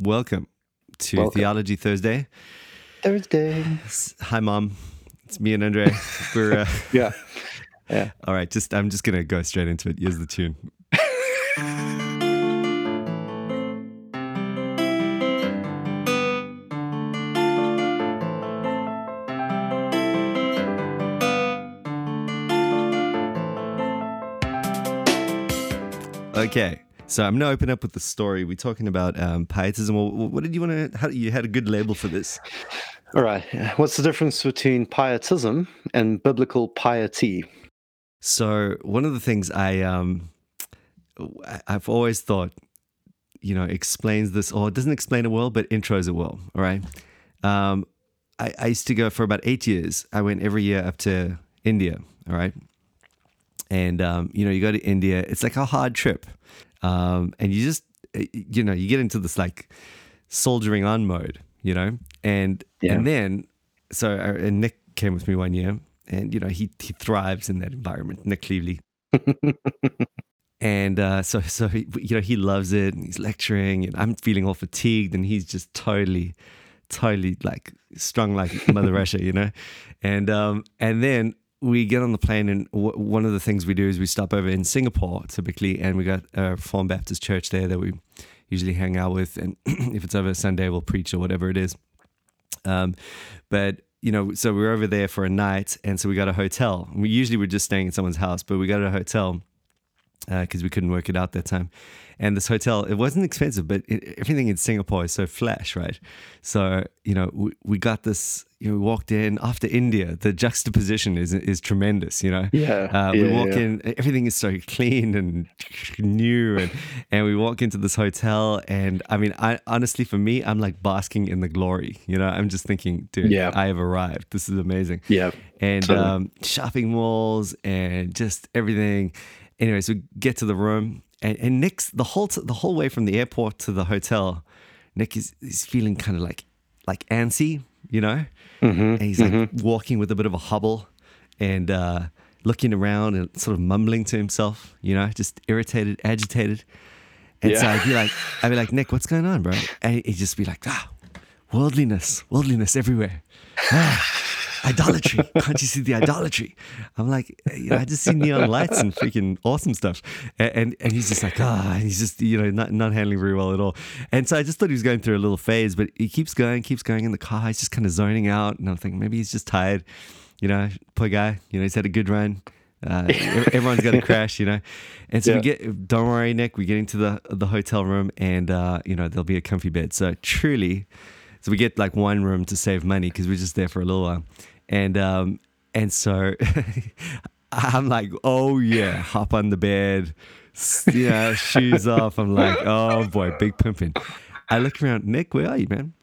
welcome to Welcome. Theology Thursday. Thursday. Hi, Mom. It's me and Andre. We're uh, Yeah. Yeah. all right. Just I'm just gonna go straight into it. Here's the tune. Okay. So I'm gonna open up with the story. We're talking about um, pietism. Well, what did you want to? How you had a good label for this? All right. What's the difference between pietism and biblical piety? So one of the things I um I've always thought, you know, explains this or it doesn't explain it well, but intros it well. All right. Um, I, I used to go for about eight years. I went every year up to India. All right. And um, you know, you go to India. It's like a hard trip, um, and you just uh, you know you get into this like soldiering on mode. You know, and Yeah. and then so uh, and Nick came with me one year, and you know he he thrives in that environment. Nick Cleveley. And uh, so, so he, you know, he loves it, and he's lecturing, and I'm feeling all fatigued, and he's just totally, totally like strung like Mother Russia, you know. And um, and then we get on the plane, and w- one of the things we do is we stop over in Singapore typically, and we got a Reformed Baptist church there that we usually hang out with, and if it's over Sunday, we'll preach or whatever it is. Um, but you know, so we were over there for a night, and so we got a hotel. We usually were just staying in someone's house, but we got a hotel because we couldn't work it out that time. And this hotel, it wasn't expensive, but it, everything in Singapore is so flash, right? So you know, we, we got this. You know, we walked in after India. The juxtaposition is is tremendous. You know, Yeah, Uh, we yeah, walk yeah. in, everything is so clean and new, and and we walk into this hotel, and I mean, I honestly, for me, I'm like basking in the glory. You know, I'm just thinking, dude, Yeah. I have arrived. This is amazing Yeah. and Totally. um, shopping malls and just everything. Anyways, we get to the room, and, and Nick's the whole t- the whole way from the airport to the hotel. Nick is is feeling kind of like like antsy, you know, Mm-hmm. and he's like walking with a bit of a hobble, and uh, looking around and sort of mumbling to himself, you know, just irritated, agitated. And so I'd be like, I'd be like, Nick, what's going on, bro? And he'd just be like, ah, worldliness, worldliness everywhere. Ah, idolatry. Can't you see the idolatry? I'm like, you know, I just see neon lights and freaking awesome stuff. And and, and he's just like, ah, he's just, you know, not, not handling very well at all. And so I just thought he was going through a little phase, but he keeps going, keeps going in the car. He's just kind of zoning out. And I'm thinking maybe he's just tired. You know, poor guy, you know, he's had a good run. Uh, everyone's got to crash, you know. And so we get, don't worry, Nick, we get into the, the hotel room and, uh, you know, there'll be a comfy bed. So truly, so we get like one room to save money because we're just there for a little while. And um and so I'm like, oh yeah, hop on the bed, yeah, shoes off. I'm like, oh boy, big pimping. I look around, Nick, where are you, man?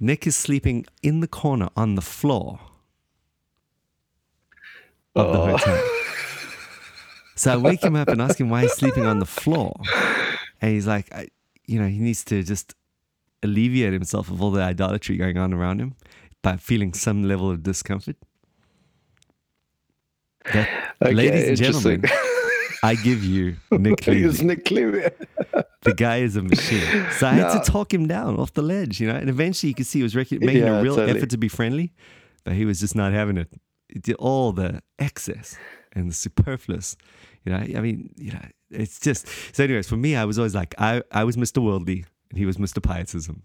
Nick is sleeping in the corner on the floor of the Oh. hotel. So I wake him up and ask him why he's sleeping on the floor. And he's like, I, you know, he needs to just alleviate himself of all the idolatry going on around him by feeling some level of discomfort. That, Okay, ladies and gentlemen, I give you Nick. It's Nick. The guy is a machine. So I had No. to talk him down off the ledge, you know. And eventually, you could see he was rec- making Yeah, a real totally. effort to be friendly, but he was just not having it. It did all the excess and the superfluous, you know. I mean, you know, it's just so. Anyways, for me, I was always like, I, I was Mr. Worldly, and he was Mr. Pietism,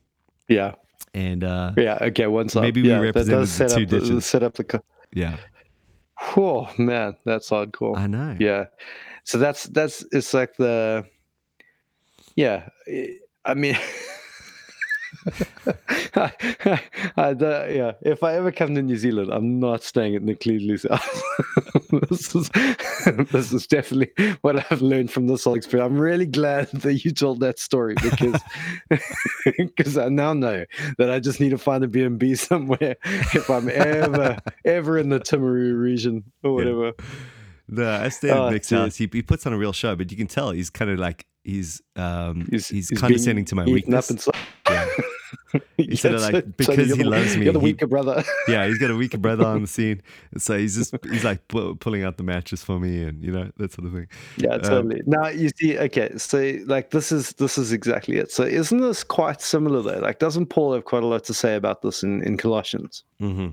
Yeah. and uh, Yeah. Okay. One side. Maybe we yeah, that represented does the set two up ditches. set up the. co- yeah, Oh man, that's hardcore. I know. Yeah. So that's that's it's like the yeah. I mean I, I, the- yeah, if I ever come to New Zealand, I'm not staying at house. this, is, this is definitely what I've learned from this whole experience. I'm really glad that you told that story because because I now know that I just need to find a B&B somewhere if I'm ever ever in the Timaru region or whatever. No, I stayed Oh, dude. house. He, he puts on a real show, but you can tell he's kind of like he's um he's, being condescending to my weakness. Yeah. Instead of like because he loves me. You're the he- weaker brother. yeah, he's got a weaker brother on the scene, so he's just he's like pu- pulling out the matches for me, and you know that sort of thing. Yeah, Um, totally. now you see, okay, so like this is this is exactly it. So isn't this quite similar though? Like, doesn't Paul have quite a lot to say about this in in Colossians? hmm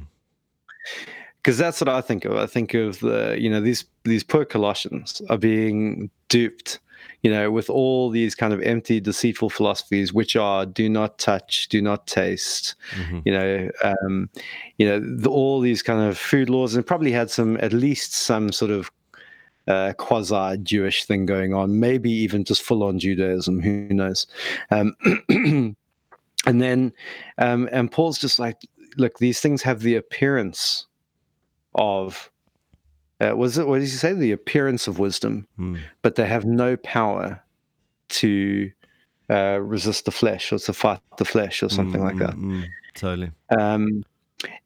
Because that's what I think of. I think of the you know these these poor Colossians are being duped, you know, with all these kind of empty, deceitful philosophies, which are do not touch, do not taste, hmm you know, um, you know, the, all these kind of food laws, and probably had some at least some sort of uh, quasi Jewish thing going on, maybe even just full on Judaism. Who knows? Um, and then, um, and Paul's just like, look, these things have the appearance of. Uh, was it what did he say? The appearance of wisdom, Mm. but they have no power to uh, resist the flesh or to fight the flesh or something like that. Mm, mm, Totally. Um,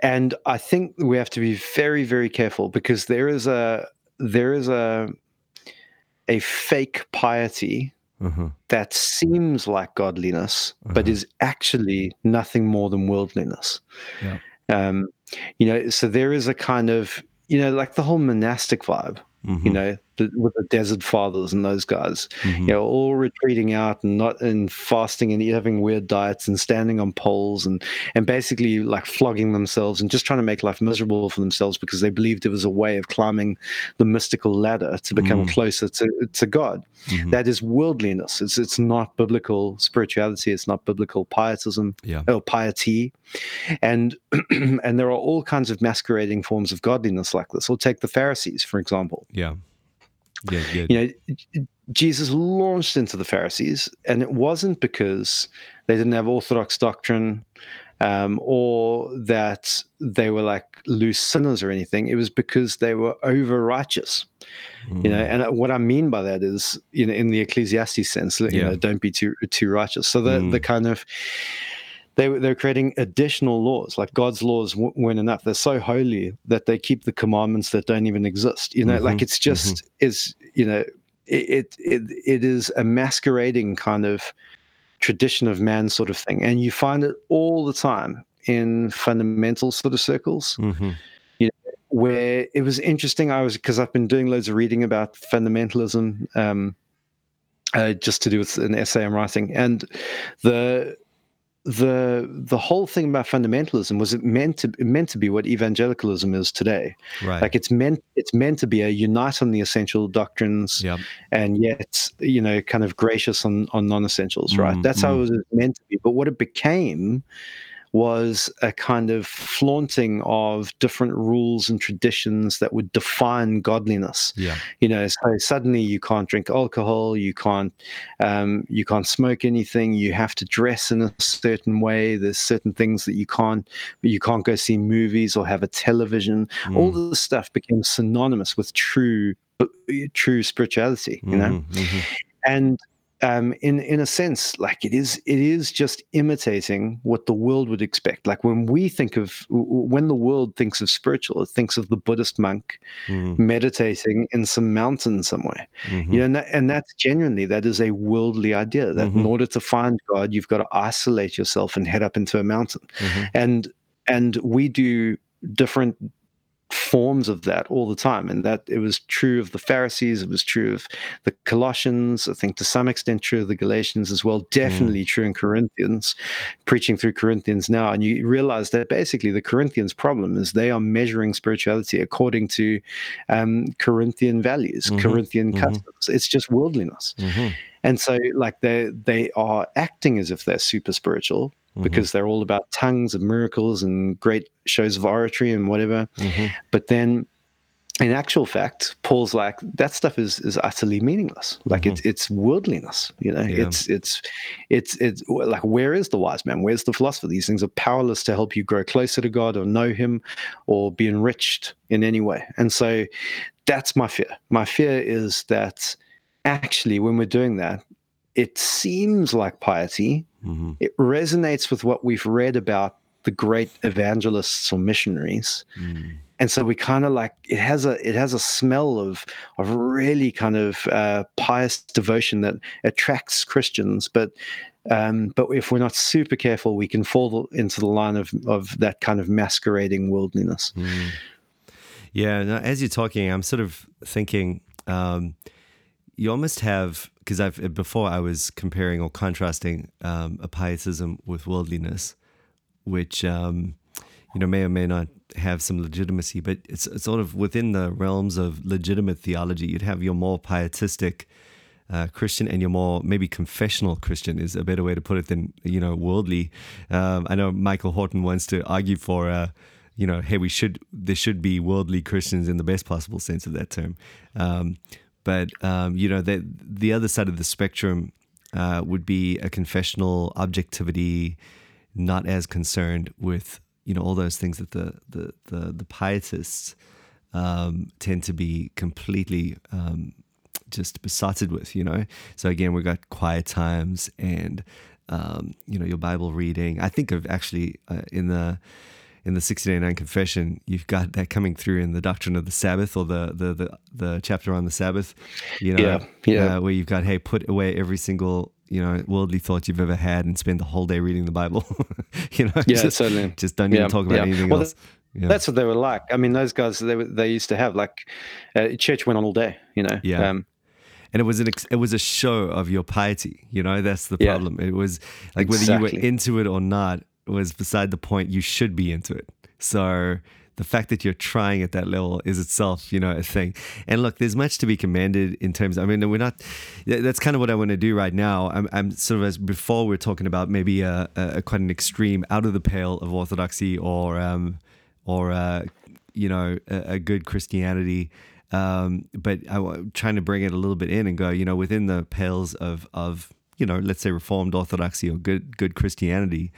and I think we have to be very, very careful because there is a there is a a fake piety Uh-huh. that seems like godliness, but Uh-huh. is actually nothing more than worldliness. Yeah. Um, you know, so there is a kind of you know, like the whole monastic vibe. Mhm. You know, the, with the desert fathers and those guys Mhm. you know, all retreating out and not and fasting and having weird diets and standing on poles and and basically like flogging themselves and just trying to make life miserable for themselves because they believed it was a way of climbing the mystical ladder to become Mm. closer to to God. Mhm. That is worldliness. It's it's not biblical spirituality. It's not biblical pietism yeah. or piety, and and there are all kinds of masquerading forms of godliness like this. Or take the Pharisees for example Yeah. Yeah. Yeah. you know jesus launched into the pharisees and it wasn't because they didn't have orthodox doctrine um, or that they were like loose sinners or anything it was because they were over righteous you know Mm. and what i mean by that is you know in the ecclesiastes sense you Yeah. know don't be too too righteous so the Mm. the kind of they were they're creating additional laws like god's laws w- weren't enough they're so holy that they keep the commandments that don't even exist you know? Like Mhm, it's just is you know it, it it is a masquerading kind of tradition of man sort of thing. And you find it all the time in fundamental sort of circles. Mhm. where it was interesting. I was because I've been doing loads of reading about fundamentalism, um, uh, just to do with an essay I'm writing, and the the the whole thing about fundamentalism was it meant to it meant to be what evangelicalism is today. Right. Like it's meant it's meant to be a unite on the essential doctrines yeah. and yet you know kind of gracious on on non-essentials right Mm, that's how mm. it was meant to be but what it became was a kind of flaunting of different rules and traditions that would define godliness Yeah. you know so suddenly you can't drink alcohol you can't um, you can't smoke anything you have to dress in a certain way there's certain things that you can't you can't go see movies or have a television all Mm. this stuff became synonymous with true true spirituality you know Mhm, mhm. and um, in in a sense, like it is, it is just imitating what the world would expect. Like when we think of, when the world thinks of spiritual, it thinks of the Buddhist monk Mhm, meditating in some mountain somewhere. mhm. You know, and, that, and that's genuinely that is a worldly idea. That in Mhm. order to find God, you've got to isolate yourself and head up into a mountain. Mhm. And and we do different forms of that all the time and that it was true of the pharisees it was true of the colossians i think to some extent true of the galatians as well definitely true in corinthians preaching through corinthians now and you realize that basically the corinthians problem is they are measuring spirituality according to um, corinthian values Mhm, corinthian mhm. customs. It's just worldliness. Mhm, and so like they they are acting as if they're super spiritual mhm, because they're all about tongues and miracles and great shows of oratory and whatever. mhm. But then, in actual fact, Paul's like that stuff is is utterly meaningless. Like it's it's worldliness. You know, Yeah. it's it's it's it's like where is the wise man? Where's the philosopher? These things are powerless to help you grow closer to God or know Him or be enriched in any way. And so, that's my fear. My fear is that actually, when we're doing that. It seems like piety, Mhm. it resonates with what we've read about the great evangelists or missionaries Mm. and so we kind of like it has a it has a smell of of really kind of uh, pious devotion that attracts christians but Um, but if we're not super careful, we can fall into the line of of that kind of masquerading worldliness. Mm. Yeah. No, as you're talking, I'm sort of thinking. Um, you almost have because I've before I was comparing or contrasting um, a pietism with worldliness, which um, you know may or may not have some legitimacy, but it's, it's sort of within the realms of legitimate theology. You'd have your more pietistic uh, Christian and your more maybe confessional Christian is a better way to put it than you know worldly. Um, I know Michael Horton wants to argue for. Uh, you know, hey, we should there should be worldly Christians in the best possible sense of that term. Um, but um, you know, the the other side of the spectrum uh, would be a confessional objectivity, not as concerned with you know all those things that the the the, the pietists um, tend to be completely um, just besotted with. You know, so again, we've got quiet times and um, you know your Bible reading. I think of actually uh, in the in the 1689 confession, you've got that coming through in the doctrine of the Sabbath or the the the, the chapter on the Sabbath, you know, yeah, yeah. Uh, where you've got hey, put away every single you know worldly thought you've ever had and spend the whole day reading the Bible. you know, yeah, just, certainly. Just don't even talk about yeah. anything well, else. Yeah. That's what they were like. I mean, those guys they they used to have like uh, church went on all day. You know, yeah. Um, and it was an ex- it was a show of your piety. You know, that's the Yeah. problem. It was like whether Exactly. you were into it or not was beside the point. You should be into it. So the fact that you're trying at that level is itself, you know, a thing. And look, there's much to be commended in terms. I mean, we're not. That's kind of what I want to do right now. I'm, I'm sort of as before we're talking about maybe a, a, quite an extreme out of the pale of orthodoxy or um or uh, you know a, a good Christianity. Um, but I, am trying to bring it a little bit in and go, you know, within the pales of of you know, let's say Reformed Orthodoxy or good good Christianity,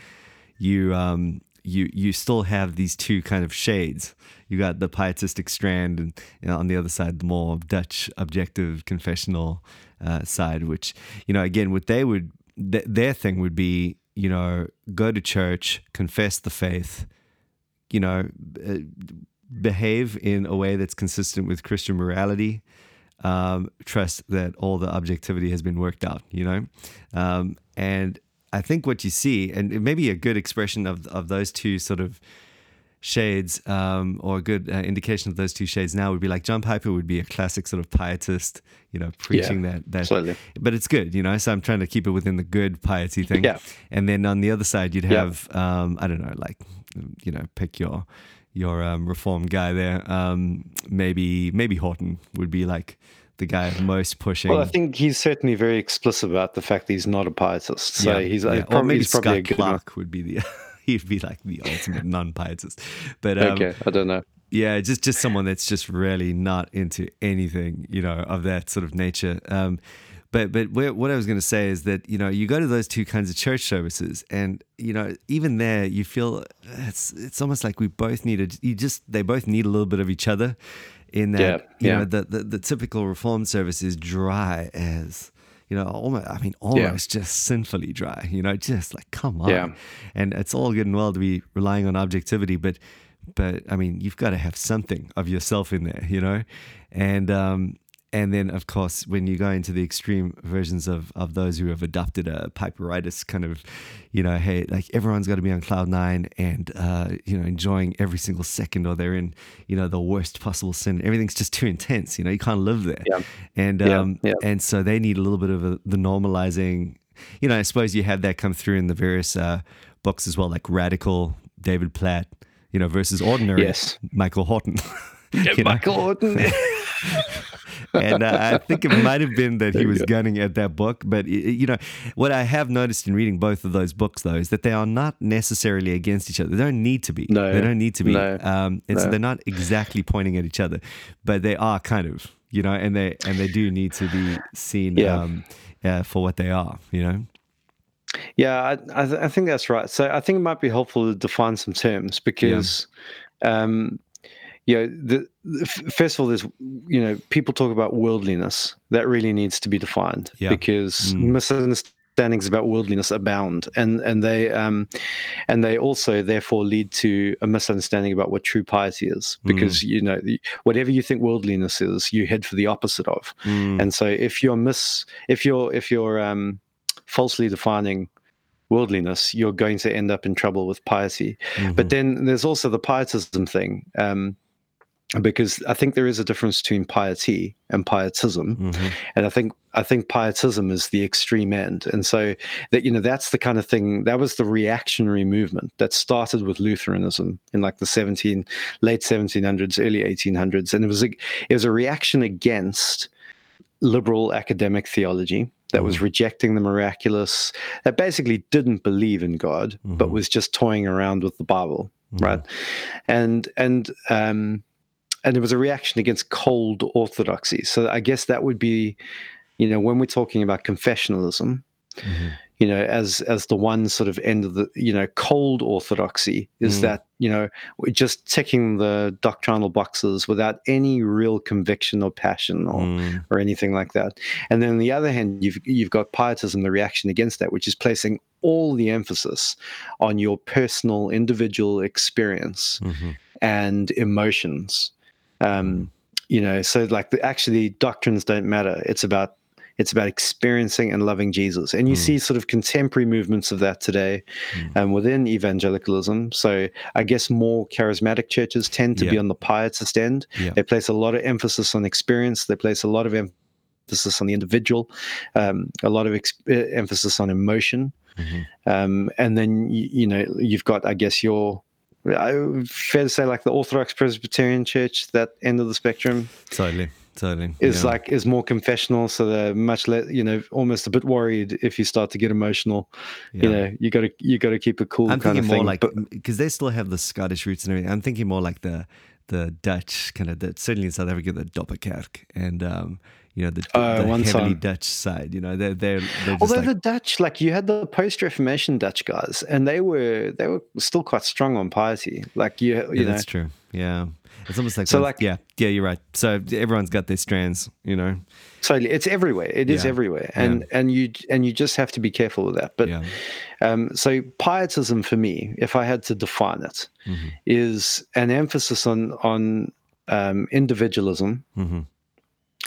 you um you you still have these two kind of shades. You got the pietistic strand, and you know, on the other side, the more Dutch objective confessional uh, side. Which you know, again, what they would th- their thing would be, you know, go to church, confess the faith, you know, uh, behave in a way that's consistent with Christian morality. Um, trust that all the objectivity has been worked out, you know, um, and I think what you see, and it may be a good expression of of those two sort of shades, um, or a good uh, indication of those two shades now would be like John Piper would be a classic sort of pietist, you know, preaching that that. absolutely. But it's good, you know. So I'm trying to keep it within the good piety thing. Yeah. And then on the other side, you'd Yeah. have, um, I don't know, like, you know, pick your your um, reformed guy there. Um, maybe maybe Horton would be like the guy most pushing. Well, I think he's certainly very explicit about the fact that he's not a pietist. So he's, uh, yeah. or probably, maybe he's probably a Scott good enough. Clark would be the he'd be like the ultimate non-pietist. But um, Okay, I don't know. yeah, just just someone that's just really not into anything, you know, of that sort of nature. Um, but but what I was going to say is that you know you go to those two kinds of church services, and you know even there you feel it's it's almost like we both need a you just they both need a little bit of each other. In that Yeah, you yeah. know the, the the typical reform service is dry as you know almost I mean almost just sinfully dry. You know just like come on, Yeah. and it's all good and well to be relying on objectivity, but but I mean, you've got to have something of yourself in there, you know, and um, and then of course when you go into the extreme versions of of those who have adopted a Piperitis kind of, you know, hey, like everyone's got to be on cloud nine and uh, you know enjoying every single second, or they're in you know the worst possible sin. Everything's just too intense, you know, you can't live there, Yeah. and um, yeah. and so they need a little bit of a, the normalizing. You know, I suppose you have that come through in the various uh, books as well, like Radical, David Platt, you know, versus Ordinary, Yes. Michael Horton. Michael Horton. and uh, I think it might have been that he was go. gunning at that book. But you know, what I have noticed in reading both of those books, though, is that they are not necessarily against each other. They don't need to be. No. they don't need to be. No. Um, and so they're not exactly pointing at each other, but they are kind of. You know, and they and they do need to be seen Yeah. um, uh, for what they are. You know. Yeah, I, I, th- I think that's right. So I think it might be helpful to define some terms because, um, you know, the, the first of all, there's you know people talk about worldliness that really needs to be defined Yeah. because Mm. misunderstandings about worldliness abound, and and they um, and they also therefore lead to a misunderstanding about what true piety is because you know the- whatever you think worldliness is, you head for the opposite of. Mm, And so if you're mis if you're if you're um falsely defining worldliness, you're going to end up in trouble with piety. Mhm. But then there's also the pietism thing, um, because I think there is a difference between piety and pietism, Mhm. and I think I think pietism is the extreme end, and so that you know that's the kind of thing that was the reactionary movement that started with Lutheranism in like the 17 late 1700s, early 1800s, and it was a it was a reaction against liberal academic theology that was rejecting the miraculous, that basically didn't believe in God, but Mhm. was just toying around with the Bible, Mhm. right? And and um, and it was a reaction against cold orthodoxy. So I guess that would be, you know, when we're talking about confessionalism, Mhm. you know, as as the one sort of end of the, you know, cold orthodoxy is Mm. that you know we're just ticking the doctrinal boxes without any real conviction or passion or Mm. or anything like that. And then on the other hand, you've you've got pietism, the reaction against that, which is placing all the emphasis on your personal, individual experience Mhm. and emotions. Um, you know, so like the, actually doctrines don't matter. It's about it's about experiencing and loving Jesus, and you Mm. see sort of contemporary movements of that today, Mm. um, within evangelicalism. So I guess more charismatic churches tend to be on the pietist end. Yeah. They place a lot of emphasis on experience. They place a lot of emphasis on the individual, um, a lot of ex- uh, emphasis on emotion, Mhm. um, and then you, you know you've got, I guess, your fair to say, like the Orthodox Presbyterian Church, that end of the spectrum Totally. Totally. is Yeah. like is more confessional, so they're much less, you know, almost a bit worried if you start to get emotional. Yeah. You know, you got to you got to keep it cool. I'm kind thinking of more thing. like because they still have the Scottish roots and everything. I'm thinking more like the the Dutch kind of the certainly in South Africa the Dopperkerk and um you know the, Oh, the one heavily time. Dutch side. You know they're they're, they're Although like, the Dutch, like you had the post-Reformation Dutch guys, and they were they were still quite strong on piety. Like you, you yeah, know, that's true. Yeah, it's almost like So, those- like- yeah yeah you're right. So everyone's got their strands. You know. So it's everywhere. It is Yeah. everywhere, and and you and you just have to be careful with that. But yeah. um, so pietism for me, if I had to define it, Mhm. is an emphasis on on um, individualism Mhm.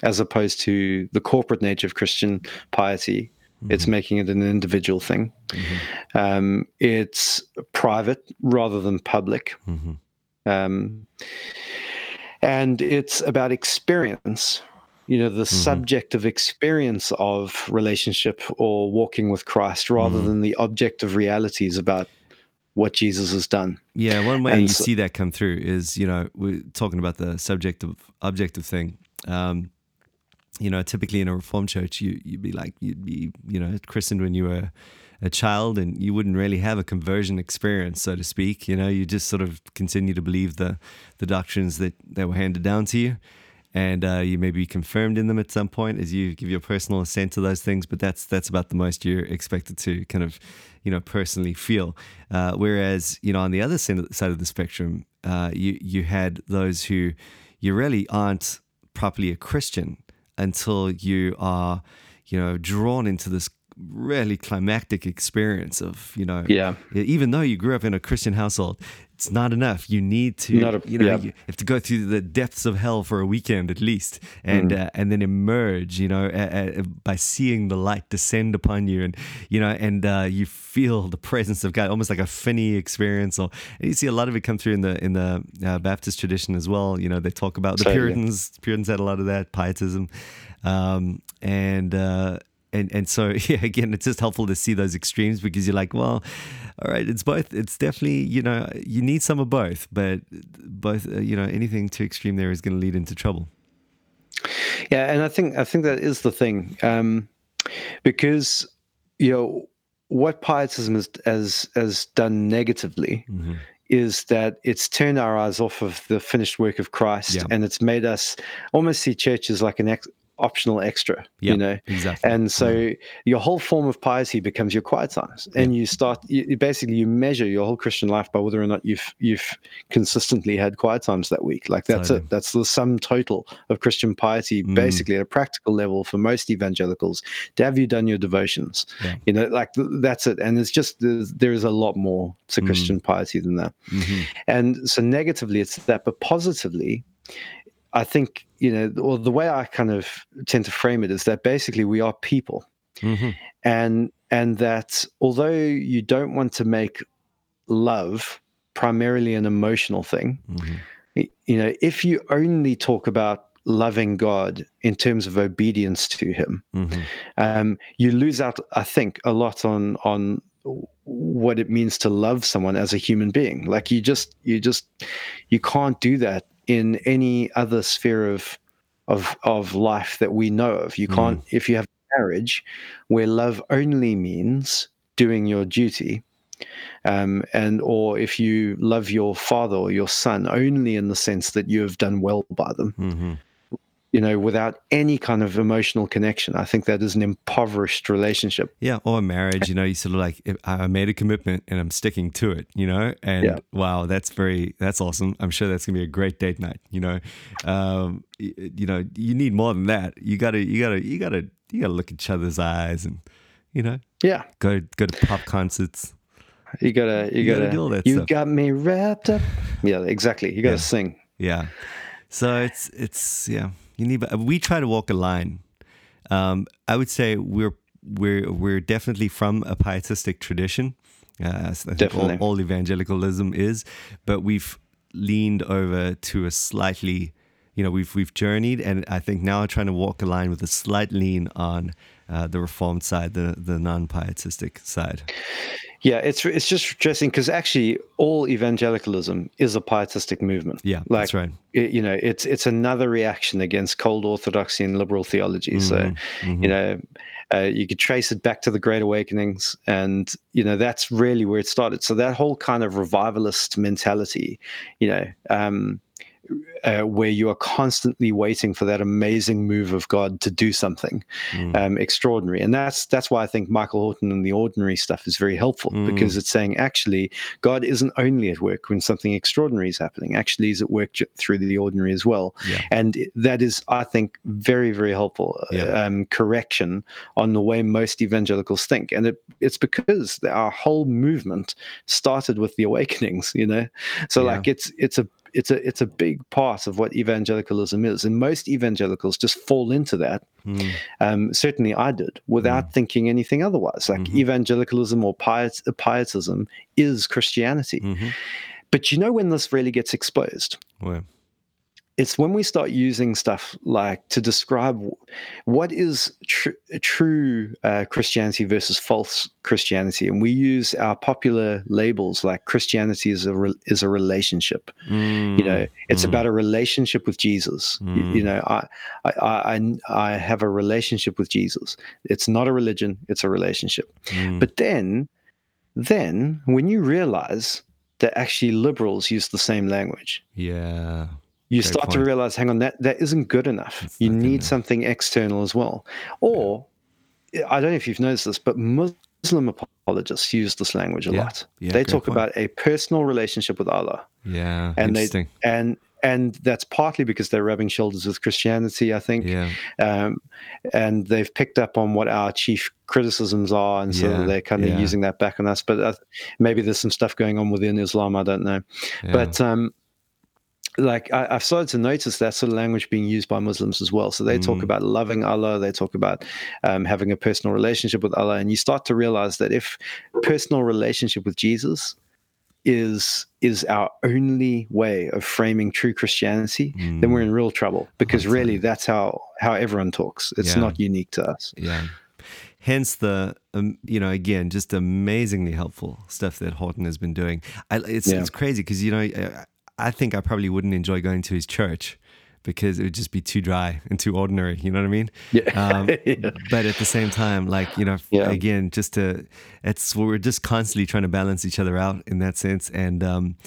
As opposed to the corporate nature of Christian piety. It's making it an individual thing. Mhm. Um, it's private rather than public. Mhm. um, and it's about experience you know the subjective experience of relationship or walking with christ rather Mhm. than the objective realities about what jesus has done Yeah, one way And you so- see that come through is, you know, we're talking about the subjective objective thing. Um, you know, typically in a reformed church, you you'd be like you'd be, you know, christened when you were a child, and you wouldn't really have a conversion experience, so to speak. You know, you just sort of continue to believe the the doctrines that that were handed down to you, and uh, you may be confirmed in them at some point as you give your personal assent to those things. But that's that's about the most you're expected to kind of, you know, personally feel. Uh, whereas, you know, on the other side of the spectrum, uh, you you had those who you really aren't properly a Christian until you are, you know, drawn into this really climactic experience of, you know, yeah. even though you grew up in a Christian household, it's not enough. You need to, a- you know, yeah. you have to go through the depths of hell for a weekend at least, and Mm. uh, and then emerge, you know, uh, uh, by seeing the light descend upon you, and you know, and uh, you feel the presence of God, almost like a Finney experience. Or and you see a lot of it come through in the in the uh, Baptist tradition as well. You know, they talk about the Totally. Puritans. Puritans had a lot of that pietism, um, and. Uh, and and so yeah, again, it's just helpful to see those extremes because you're like, well, all right, it's both. It's definitely you know you need some of both, but both uh, you know anything too extreme there is going to lead into trouble. yeah and i think i think that is the thing um, because you know what pietism has has, has done negatively Mhm. is that it's turned our eyes off of the finished work of Christ Yeah. and it's made us almost see church as like an ex- optional extra, Yeah, you know. exactly. And so your whole form of piety becomes your quiet times, and you start you, basically you measure your whole Christian life by whether or not you've you've consistently had quiet times that week. Like that's Totally. it. That's the sum total of Christian piety, Mm. basically at a practical level for most evangelicals. To have you done your devotions? Yeah. You know, like th- that's it. And it's just there's, there is a lot more to Mm. Christian piety than that. Mhm. And so negatively, it's that, but positively, I think you know, or the way I kind of tend to frame it is that basically we are people, Mhm. and and that although you don't want to make love primarily an emotional thing, Mhm. you know, if you only talk about loving God in terms of obedience to Him, Mhm. um, you lose out, I think, a lot on on what it means to love someone as a human being. Like you just you just you can't do that in any other sphere of of of life that we know of. You can't if you have marriage where love only means doing your duty. Um, and or if you love your father or your son only in the sense that you have done well by them, Mhm. You know, without any kind of emotional connection, I think that is an impoverished relationship. Yeah, or a marriage, you know, you sort of like I made a commitment and I'm sticking to it, you know, and Yeah. wow, that's very that's awesome. I'm sure that's gonna be a great date night, you know. Um, y- you know, you need more than that. You gotta, you gotta, you gotta, you gotta look each other's eyes and you know Yeah, go go to pop concerts. you gotta, you, You gotta gotta, do all that you stuff. got me wrapped up. Yeah, exactly. You gotta Yeah. sing. Yeah. So it's it's yeah. You need. We try to walk a line. Um, I would say we're we're we're definitely from a pietistic tradition. Uh, I think Definitely. all, all evangelicalism is, but we've leaned over to a slightly, you know, we've we've journeyed, and I think now trying to walk a line with a slight lean on uh, the reformed side, the the non-pietistic side. Yeah, it's it's just interesting because actually all evangelicalism is a pietistic movement. Yeah, like that's right. it- you know, it's it's another reaction against cold orthodoxy and liberal theology. So Mhm, you know, uh, you could trace it back to the Great Awakenings, and you know that's really where it started. So that whole kind of revivalist mentality, you know, um, uh, where you are constantly waiting for that amazing move of God to do something mm, um, extraordinary, and that's that's why I think Michael Horton and the ordinary stuff is very helpful Mm. because it's saying actually God isn't only at work when something extraordinary is happening; actually, He's at work j- through the ordinary as well yeah. and that is i think very very helpful uh, Yeah. um, correction on the way most evangelicals think and it, it's because our whole movement started with the awakenings you know so Yeah. like it's it's a it's a it's a big part of what evangelicalism is and most evangelicals just fall into that Mm, um, certainly I did, without thinking anything otherwise. Like Mhm. evangelicalism or piet- pietism is Christianity. mhm. But you know when this really gets exposed? Well, it's when we start using stuff like to describe what is tr- true uh, Christianity versus false Christianity, and we use our popular labels like Christianity is a re- is a relationship. You know, it's mm. about a relationship with Jesus. Y- You, Mm. know, I, I I I- I have a relationship with Jesus. It's not a religion; it's a relationship. Mm, But then, then when you realize that actually liberals use the same language yeah. You Great start to realize hang on that that isn't good enough It's you need enough. something external as well or i don't know if you've noticed this but muslim apologists use this language a Yeah. lot Yeah, they talk point. about a personal relationship with allah Yeah. and they interesting. and and that's partly because they're rubbing shoulders with christianity i think yeah. um, and they've picked up on what our chief criticisms are, and so Yeah, they're kind of yeah. using that back on us. But uh, maybe there's some stuff going on within Islam. I don't know. But um, like I, I've started to notice that sort of language being used by Muslims as well. So they talk Mm. about loving Allah, they talk about um, having a personal relationship with Allah, and you start to realize that if personal relationship with Jesus is is our only way of framing true Christianity, then we're in real trouble because really that's how how everyone talks. It's Yeah. not unique to us. Yeah. Hence the, um, you know, again, just amazingly helpful stuff that Horton has been doing. I, it's Yeah. it's crazy because you know, I, think I probably wouldn't enjoy going to his church because it would just be too dry and too ordinary. You know what I mean? Yeah. Um, Yeah. But at the same time, like you know, Yeah. again, just to, it's we're just constantly trying to balance each other out in that sense, and um,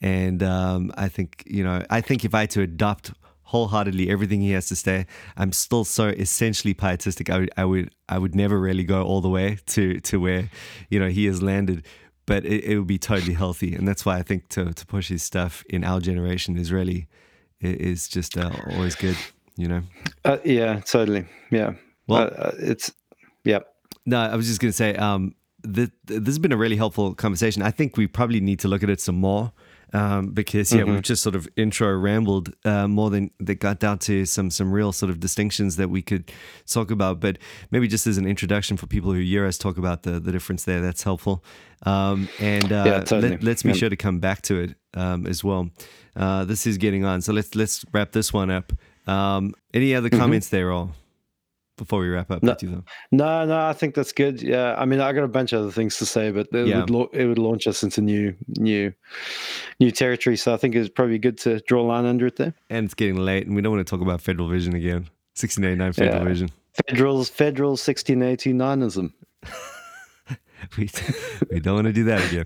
and um, I think you know, I think if I had to adopt wholeheartedly everything he has to say, I'm still so essentially pietistic. I would, I would, I would never really go all the way to to where, you know, he has landed. But it, it would be totally healthy, and that's why I think to to push his stuff in our generation is really is just uh, always good. You know. Uh, yeah, totally. Yeah. Well- uh, uh, it's yeah. No, I was just going to say, um, th- th- this has been a really helpful conversation. I think we probably need to look at it some more Um, because yeah, Mm-hmm. we've just sort of intro rambled uh, more than that got down to some some real sort of distinctions that we could talk about. But maybe just as an introduction for people who hear us talk about the the difference there, that's helpful. Um, and uh, Yeah, totally. let, us be Yeah. sure to come back to it um, as well. Uh, this is getting on, so let's let's wrap this one up. Um, any other comments there, all before we wrap up Mm-hmm. No. you? No, no, I think that's good. Yeah, I mean, I got a bunch of other things to say, but it, Yeah. would, lau- it would launch us into new, new, new territory. So I think it's probably good to draw a line under it there. And it's getting late, and we don't want to talk about Federal Vision again. 1689 Federal Yeah. Vision. Federals, federal 1689ism. We, we don't want to do that again.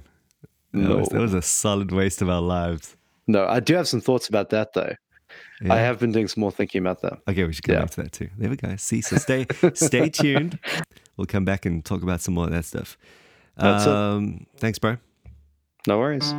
That, No. was, that was a solid waste of our lives. No, I do have some thoughts about that though. Yeah. I have been doing some more thinking about that. Okay, we should get Yeah. back to that too. There we go. See, so stay stay tuned. We'll come back and talk about some more of that stuff. Um, Thanks, bro. No worries.